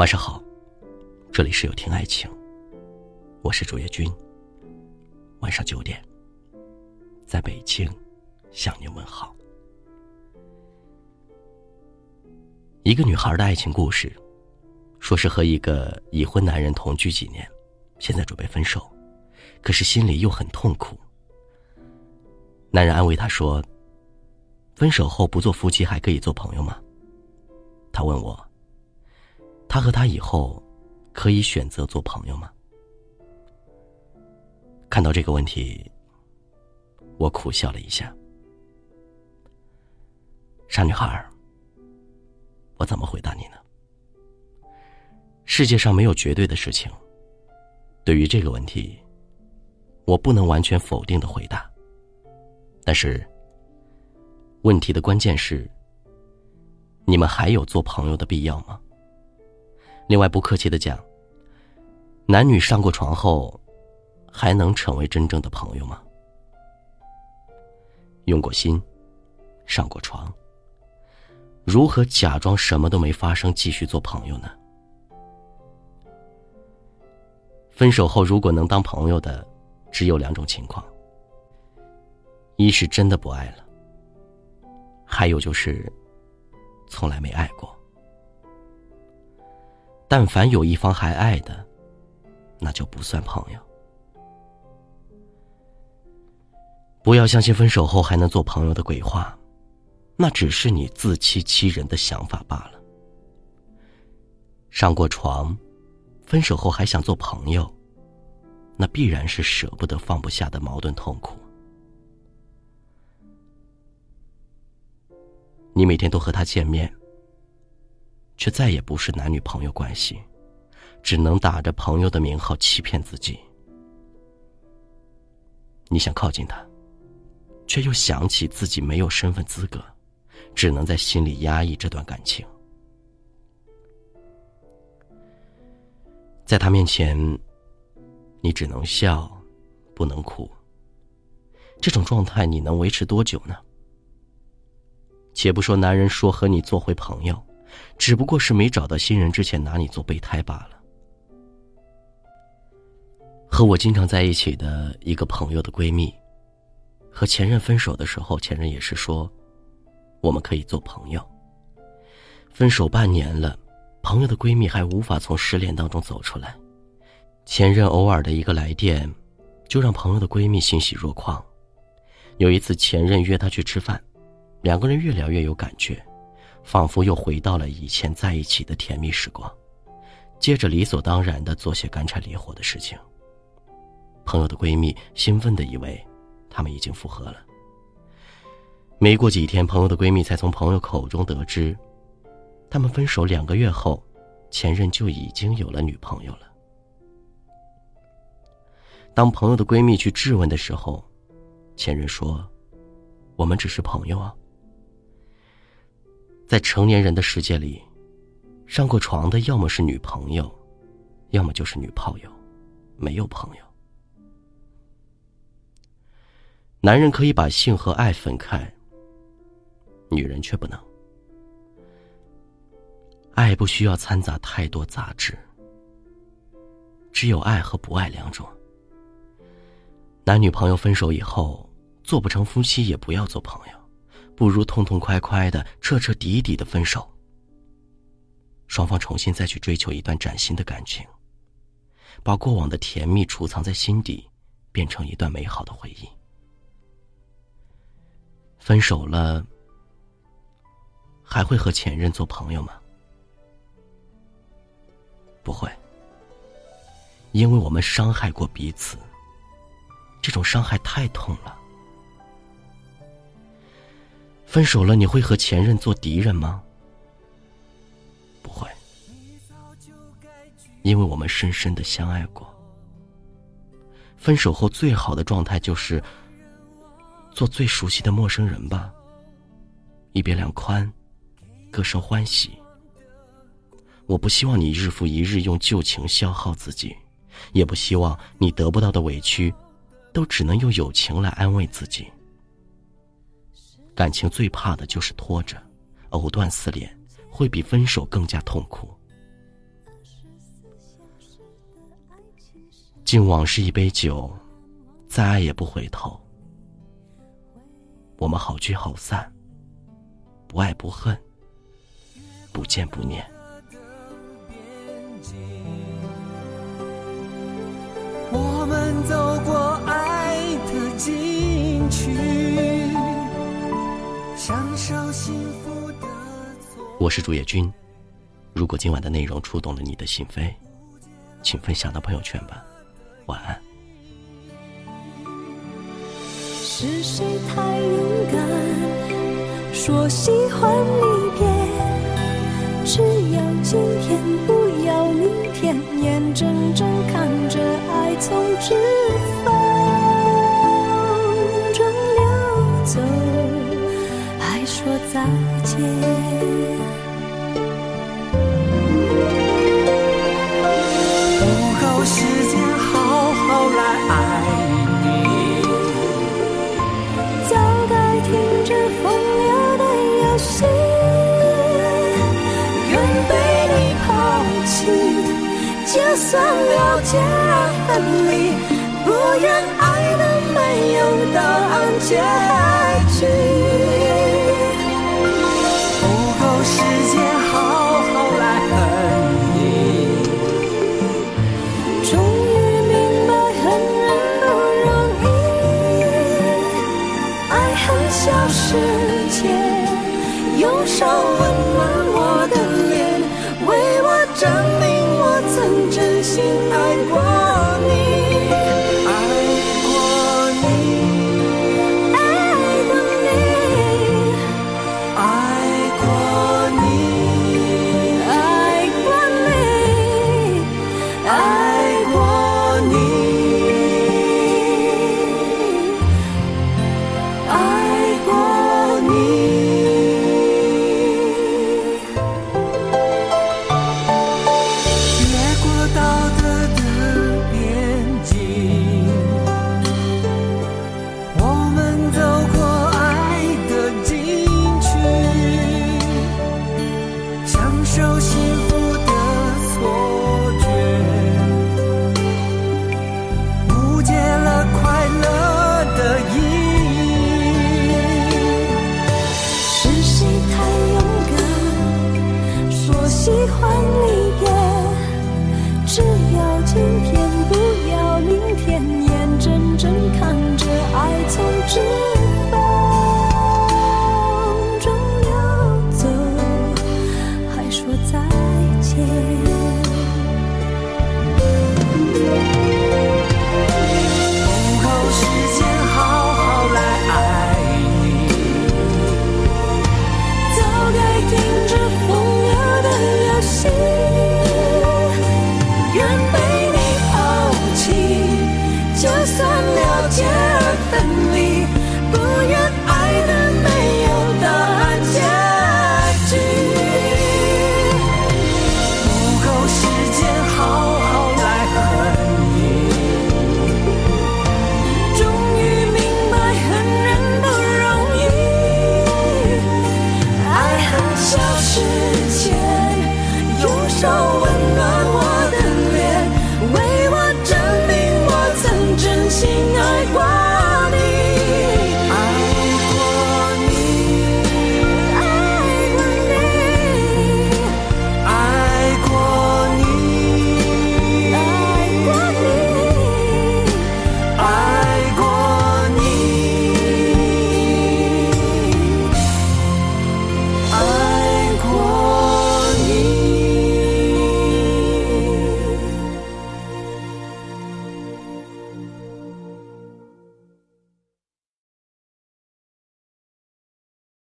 晚上好，这里是有听爱情，我是主页君。晚上九点，在北京向您问好。一个女孩的爱情故事，说是和一个已婚男人同居几年，现在准备分手，可是心里又很痛苦。男人安慰她说：“分手后不做夫妻还可以做朋友吗？”她问我：“他和他以后可以选择做朋友吗？”看到这个问题，我苦笑了一下。傻女孩，我怎么回答你呢？世界上没有绝对的事情。对于这个问题，我不能完全否定的回答。但是，问题的关键是。你们还有做朋友的必要吗？另外，不客气的讲，男女上过床后，还能成为真正的朋友吗？用过心，上过床，如何假装什么都没发生，继续做朋友呢？分手后，如果能当朋友的，只有两种情况：一是真的不爱了，还有就是。从来没爱过。但凡有一方还爱的，那就不算朋友。不要相信分手后还能做朋友的鬼话，那只是你自欺欺人的想法罢了。上过床，分手后还想做朋友，那必然是舍不得、放不下的矛盾痛苦。你每天都和他见面，却再也不是男女朋友关系，只能打着朋友的名号欺骗自己。你想靠近他，却又想起自己没有身份资格，只能在心里压抑这段感情。在他面前，你只能笑，不能哭。这种状态你能维持多久呢？且不说男人说和你做回朋友，只不过是没找到新人之前拿你做备胎罢了。和我经常在一起的一个朋友的闺蜜，和前任分手的时候，前任也是说，我们可以做朋友。分手半年了，朋友的闺蜜还无法从失恋当中走出来，前任偶尔的一个来电，就让朋友的闺蜜欣喜若狂。有一次，前任约她去吃饭。两个人越聊越有感觉，仿佛又回到了以前在一起的甜蜜时光。接着理所当然的做些干柴烈火的事情。朋友的闺蜜兴奋的以为，他们已经复合了。没过几天，朋友的闺蜜才从朋友口中得知，他们分手两个月后，前任就已经有了女朋友了。当朋友的闺蜜去质问的时候，前任说：“我们只是朋友啊。”在成年人的世界里，上过床的要么是女朋友，要么就是女炮友，没有朋友。男人可以把性和爱分开，女人却不能。爱不需要掺杂太多杂质，只有爱和不爱两种。男女朋友分手以后，做不成夫妻也不要做朋友。不如痛痛快快的、彻彻底底的分手。双方重新再去追求一段崭新的感情，把过往的甜蜜储藏在心底，变成一段美好的回忆。分手了，还会和前任做朋友吗？不会，因为我们伤害过彼此，这种伤害太痛了。分手了，你会和前任做敌人吗？不会，因为我们深深的相爱过。分手后最好的状态就是做最熟悉的陌生人吧，一别两宽，各生欢喜。我不希望你日复一日用旧情消耗自己，也不希望你得不到的委屈，都只能用友情来安慰自己。感情最怕的就是拖着藕断丝连会比分手更加痛苦。敬往事一杯酒再爱也不回头。我们好聚好散不爱不恨不见不念。我们走过爱的禁区。我是主页君，如果今晚的内容触动了你的心扉，请分享到朋友圈吧。晚安。是谁太勇敢，说喜欢离别？只要今天，不要明天，眼睁睁看着爱从指缝说再见。不够时间好好来爱你。早该停止风流的游戏愿被你抛弃。就算了解而分离不愿爱的没有答案结局。时间好好来恨你，终于明白恨人不容易。爱恨消失前，用手温暖我的脸，为我证明我。曾真心